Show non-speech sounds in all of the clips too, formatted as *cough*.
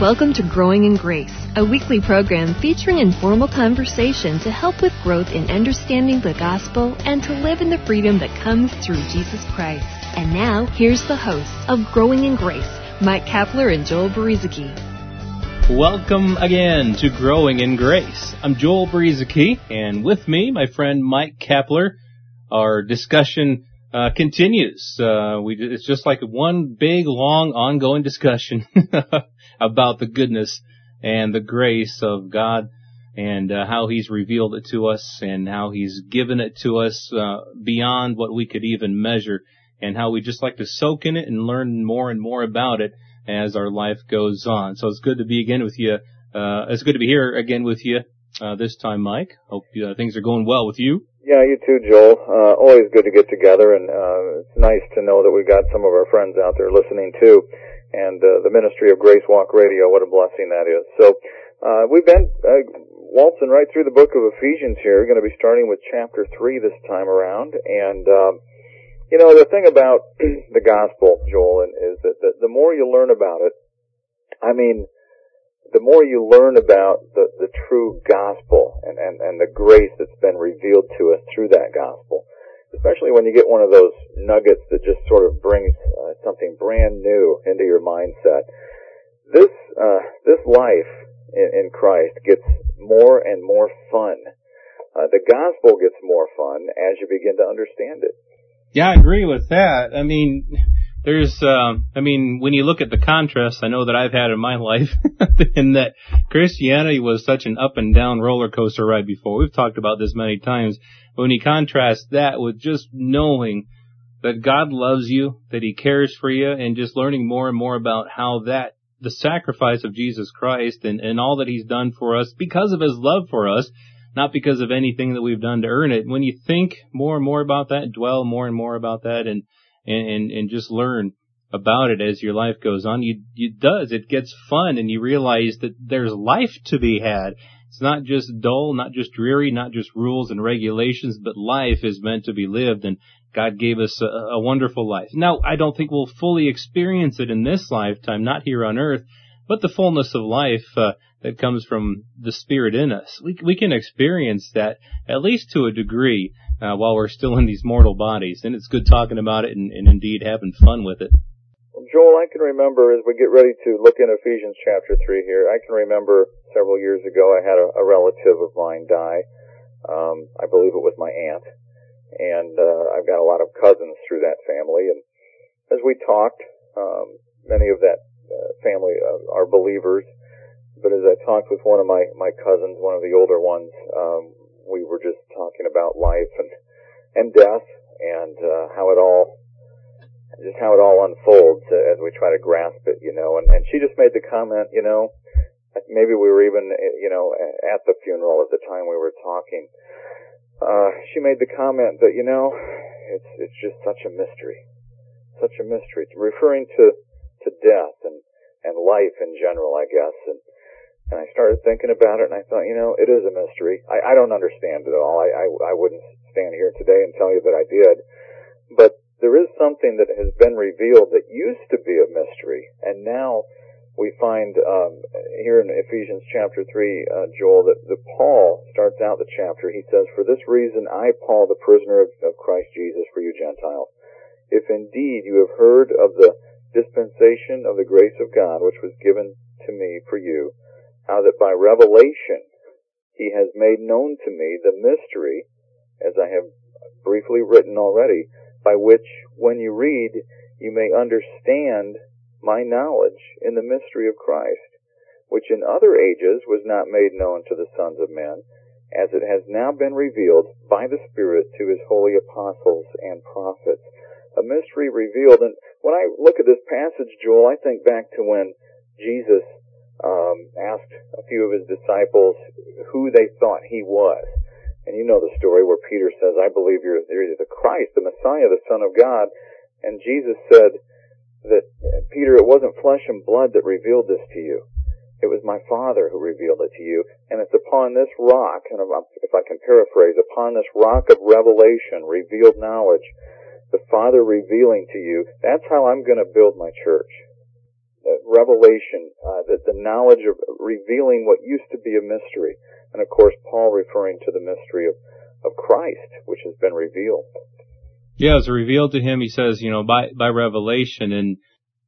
Welcome to Growing in Grace, a weekly program featuring informal conversation to help with growth in understanding the gospel and to live in the freedom that comes through Jesus Christ. And now, here's the hosts of Growing in Grace, Mike Kapler and Joel Brueseke. Welcome again to Growing in Grace. I'm Joel Brueseke, and with me, my friend Mike Kapler. Our discussion uh, continues. Uh, we, it's just like one big, long, ongoing discussion *laughs* about the goodness and the grace of God and uh, how He's revealed it to us and how He's given it to us uh, beyond what we could even measure and how we just like to soak in it and learn more and more about it as our life goes on. So it's good to be again with you. Uh, it's good to be here again with you uh, this time, Mike. Hope things are going well with you. Yeah, you too, Joel. Uh, always good to get together, and uh, it's nice to know that we've got some of our friends out there listening too and uh, the ministry of Grace Walk Radio. What a blessing that is. So uh, we've been uh, waltzing right through the book of Ephesians here. We're going to be starting with chapter three this time around, and um, you know the thing about *clears throat* the gospel, Joel, is that the, the more you learn about it, I mean, the more you learn about the, the true gospel and, and, and the grace that's been revealed to us through that gospel, especially when you get one of those nuggets that just sort of brings uh, something brand new into your mindset. This uh, this life in, in Christ gets more and more fun. Uh, the gospel gets more fun as you begin to understand it. Yeah, I agree with that. I mean, there's, um, I mean, when you look at the contrast, I know that I've had in my *laughs* life, in that Christianity was such an up and down roller coaster ride before. We've talked about this many times. But when you contrast that with just knowing that God loves you, that He cares for you, and just learning more and more about how that, the sacrifice of Jesus Christ and, and all that He's done for us because of His love for us, not because of anything that we've done to earn it. When you think more and more about that, dwell more and more about that, and and and, and just learn about it as your life goes on, you it does it gets fun, and you realize that there's life to be had. It's not just dull, not just dreary, not just rules and regulations, but life is meant to be lived, and God gave us a, a wonderful life. Now, I don't think we'll fully experience it in this lifetime, not here on earth, but the fullness of life uh, that comes from the Spirit in us. We, we can experience that at least to a degree uh, while we're still in these mortal bodies, and it's good talking about it and, and indeed having fun with it. Well, Joel, I can remember as we get ready to look in Ephesians chapter 3 here, I can remember several years ago I had a, a relative of mine die. Um, I believe it was my aunt. And uh, I've got a lot of cousins through that family. And as we talked, um, many of that uh, family uh, are believers. But as I talked with one of my, my cousins, one of the older ones, um, we were just talking about life and, and death and uh, how it all just how it all unfolds as we try to grasp it, you know. And, and she just made the comment, you know, maybe we were even, you know, at the funeral at the time we were talking. Uh, she made the comment that, you know, it's, it's just such a mystery. Such a mystery. Referring to, to death and, and life in general, I guess. And, and I started thinking about it and I thought, you know, it is a mystery. I, I don't understand it all. I, I, I wouldn't stand here today and tell you that I did. But there is something that has been revealed that used to be a mystery, and now we find um, here in Ephesians chapter three, uh, Joel, that, that Paul starts out the chapter. He says, "For this reason, I, Paul, the prisoner of, of Christ Jesus, for you Gentiles, if indeed you have heard of the dispensation of the grace of God, which was given to me for you, how that by revelation He has made known to me the mystery, as I have briefly written already." by which, when you read, you may understand my knowledge in the mystery of Christ, which in other ages was not made known to the sons of men, as it has now been revealed by the Spirit to his holy apostles and prophets. A mystery revealed. And when I look at this passage, Joel, I think back to when Jesus um, asked a few of his disciples who they thought he was. And you know the story where Peter says, I believe you're, you're the Christ, the Messiah, the Son of God. And Jesus said that, Peter, it wasn't flesh and blood that revealed this to you. It was my Father who revealed it to you. And it's upon this rock, and if I can paraphrase, upon this rock of revelation, revealed knowledge, the Father revealing to you, that's how I'm going to build my church. Uh, revelation, uh, the, the knowledge of revealing what used to be a mystery. And of course, Paul referring to the mystery of, of Christ, which has been revealed. Yeah, it was revealed to him. He says, you know, by by revelation, and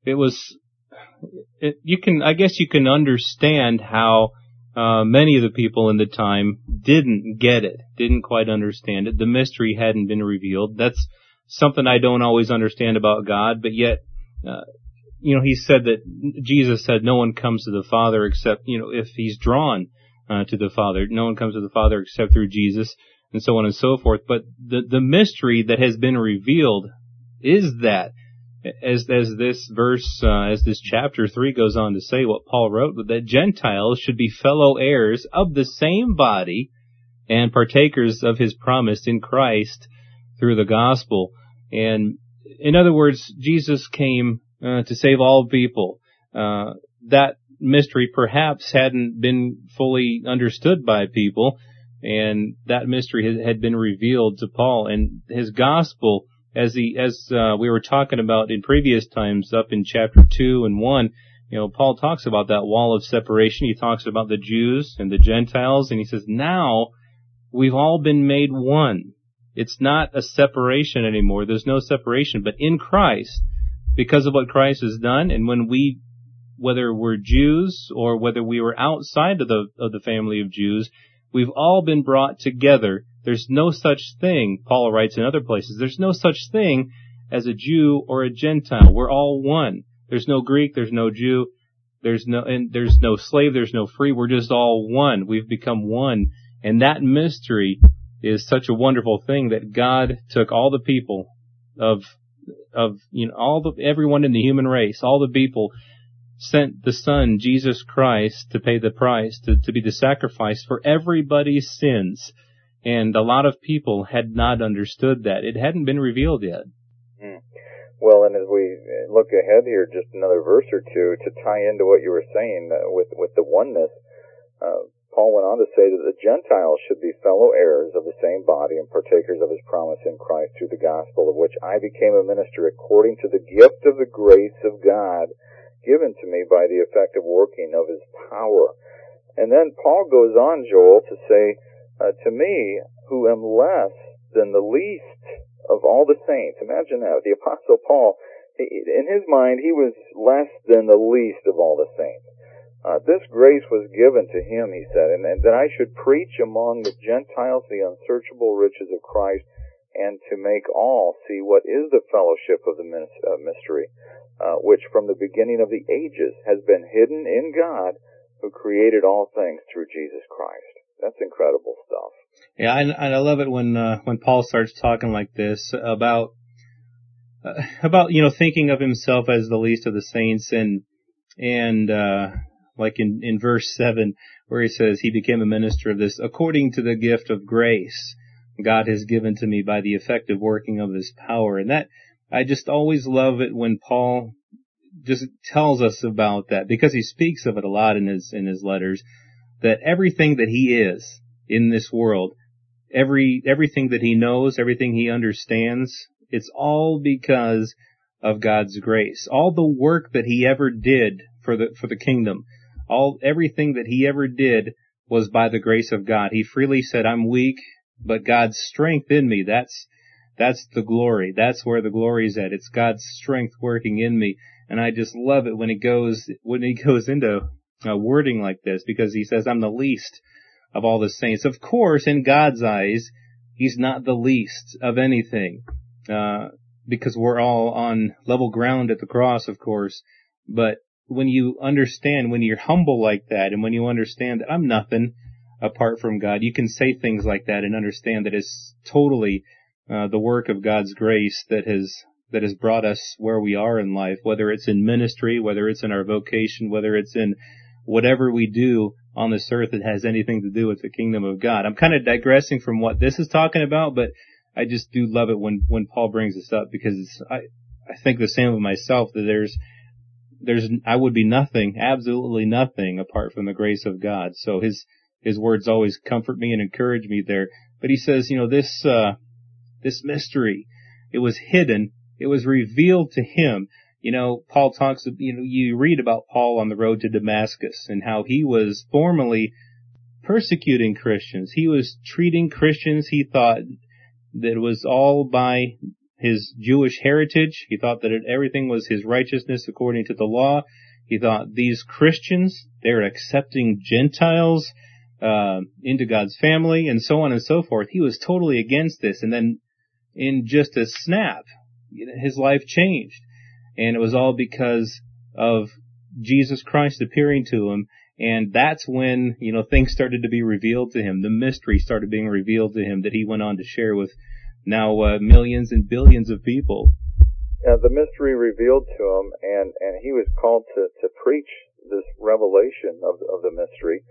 it was. It, you can, I guess, you can understand how uh, many of the people in the time didn't get it, didn't quite understand it. The mystery hadn't been revealed. That's something I don't always understand about God, but yet, uh, you know, he said that Jesus said no one comes to the Father except, you know, if he's drawn uh, to the Father. No one comes to the Father except through Jesus, and so on and so forth. But the the mystery that has been revealed is that, as as this verse, uh, as this chapter three goes on to say, what Paul wrote, that Gentiles should be fellow heirs of the same body and partakers of His promise in Christ through the gospel. And in other words, Jesus came uh, to save all people. Uh, that mystery perhaps hadn't been fully understood by people, and that mystery had been revealed to Paul. And his gospel, as he as uh, we were talking about in previous times, up in chapter two and one, you know, Paul talks about that wall of separation. He talks about the Jews and the Gentiles, and he says, now we've all been made one. It's not a separation anymore. There's no separation, but in Christ, because of what Christ has done, and when we whether we're Jews or whether we were outside of the of the family of Jews, we've all been brought together. There's no such thing, Paul writes in other places, there's no such thing as a Jew or a Gentile. We're all one. There's no Greek, there's no Jew, there's no and there's no slave, there's no free. We're just all one. We've become one. And that mystery is such a wonderful thing that God took all the people of of you know all the everyone in the human race, all the people sent the Son, Jesus Christ, to pay the price, to, to be the sacrifice for everybody's sins. And a lot of people had not understood that. It hadn't been revealed yet. Mm. Well, and as we look ahead here, just another verse or two to tie into what you were saying uh, with with the oneness. Uh, Paul went on to say that the Gentiles should be fellow heirs of the same body and partakers of his promise in Christ through the gospel, of which I became a minister according to the gift of the grace of God given to me by the effective working of his power. And then Paul goes on, Joel, to say, uh, to me, who am less than the least of all the saints. Imagine that. The apostle Paul, in his mind, he was less than the least of all the saints. Uh, this grace was given to him, he said, and, and that I should preach among the Gentiles the unsearchable riches of Christ and to make all see what is the fellowship of the uh, mystery, uh, which from the beginning of the ages has been hidden in God who created all things through Jesus Christ. That's incredible stuff. Yeah, and, I love it when uh, when Paul starts talking like this about uh, about you know thinking of himself as the least of the saints and and uh, like in in verse seven where he says he became a minister of this according to the gift of grace God has given to me by the effective working of his power. And that, I just always love it when Paul just tells us about that because he speaks of it a lot in his, in his letters that everything that he is in this world, every, everything that he knows, everything he understands, it's all because of God's grace. All the work that he ever did for the, for the kingdom, all, everything that he ever did was by the grace of God. He freely said, I'm weak but God's strength in me, that's, that's the glory. That's where the glory is at. It's God's strength working in me. And I just love it when he goes, when he *laughs* goes into a wording like this because he says, I'm the least of all the saints. Of course, in God's eyes, he's not the least of anything, uh, because we're all on level ground at the cross, of course. But when you understand, when you're humble like that, and when you understand that I'm nothing, apart from God. You can say things like that and understand that it's totally uh, the work of God's grace that has that has brought us where we are in life, whether it's in ministry, whether it's in our vocation, whether it's in whatever we do on this earth that has anything to do with the kingdom of God. I'm kind of digressing from what this is talking about, but I just do love it when when Paul brings this up because I I think the same of myself that there's there's I would be nothing, absolutely nothing apart from the grace of God. So his his words always comfort me and encourage me there. But he says, you know, this, uh, this mystery, it was hidden, it was revealed to him. you know, Paul talks, you know, you read about Paul on the road to Damascus and how he was formerly persecuting Christians. He was treating Christians, he thought that it was all by his Jewish heritage. He thought that it, everything was his righteousness according to the law. He thought these Christians, they're accepting Gentiles uh, into God's family and so on and so forth. He was totally against this. And then in just a snap, his life changed. And it was all because of Jesus Christ appearing to him. And that's when, you know, things started to be revealed to him. The mystery started being revealed to him that he went on to share with now uh, millions and billions of people. Yeah, the mystery revealed to him, and and he was called to to preach this revelation of of the mystery.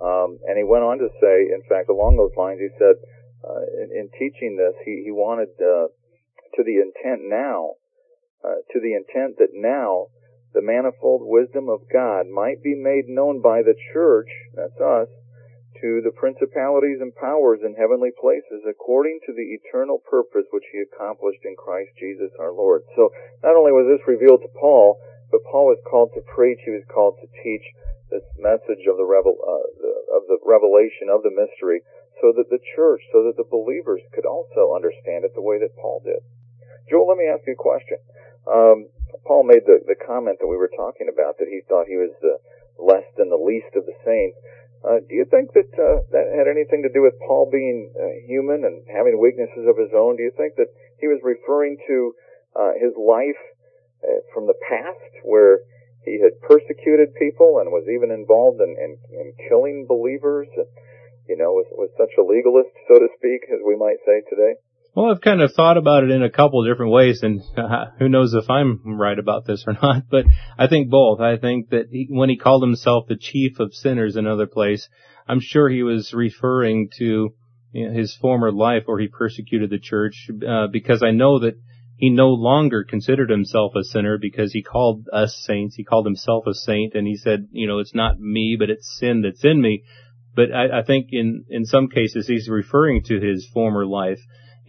Um, and he went on to say, in fact, along those lines, he said, uh, in, in teaching this, he he wanted uh, to the intent now, uh, to the intent that now the manifold wisdom of God might be made known by the church, that's us, to the principalities and powers in heavenly places according to the eternal purpose which he accomplished in Christ Jesus our Lord. So not only was this revealed to Paul, but Paul was called to preach, he was called to teach this message of the, revel, uh, the, of the revelation of the mystery so that the church, so that the believers could also understand it the way that Paul did. Joel, let me ask you a question. Um, Paul made the, the comment that we were talking about that he thought he was the less than the least of the saints. Uh, do you think that uh, that had anything to do with Paul being uh, human and having weaknesses of his own? Do you think that he was referring to uh, his life uh, from the past, where he had persecuted people and was even involved in, in, in killing believers? And, you know, was was such a legalist, so to speak, as we might say today. Well, I've kind of thought about it in a couple different ways, and uh, who knows if I'm right about this or *laughs* not, but I think both. I think that he, when he called himself the chief of sinners in another place, I'm sure he was referring to you know, his former life where he persecuted the church, uh, because I know that he no longer considered himself a sinner because he called us saints. He called himself a saint, and he said, you know, it's not me, but it's sin that's in me. But I, I think in in some cases he's referring to his former life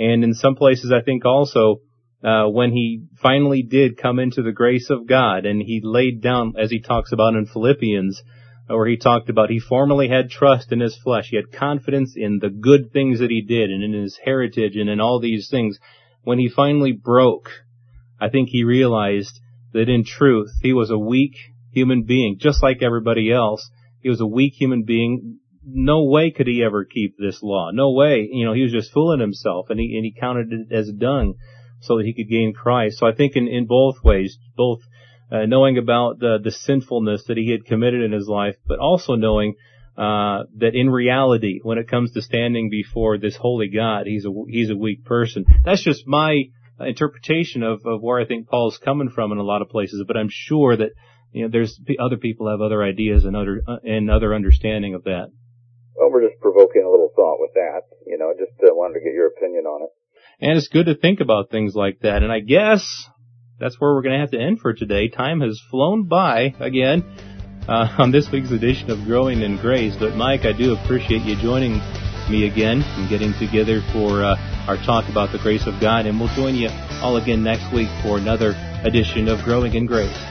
and in some places, I think also, uh, when he finally did come into the grace of God and he laid down, as he talks about in Philippians, where he talked about he formerly had trust in his flesh. He had confidence in the good things that he did and in his heritage and in all these things. When he finally broke, I think he realized that in truth, he was a weak human being, just like everybody else. He was a weak human being no way could he ever keep this law. No way. You know, he was just fooling himself and he, and he counted it as dung so that he could gain Christ. So I think in, in both ways, both uh, knowing about the, the sinfulness that he had committed in his life, but also knowing uh, that in reality, when it comes to standing before this holy God, he's a he's a weak person. That's just my interpretation of, of where I think Paul's coming from in a lot of places. But I'm sure that you know there's other people have other ideas and other uh, and other understanding of that. Well, we're just provoking a little thought with that. You know, just uh, wanted to get your opinion on it. And it's good to think about things like that. And I guess that's where we're going to have to end for today. Time has flown by again uh, on this week's edition of Growing in Grace. But Mike, I do appreciate you joining me again and getting together for uh, our talk about the grace of God. And we'll join you all again next week for another edition of Growing in Grace.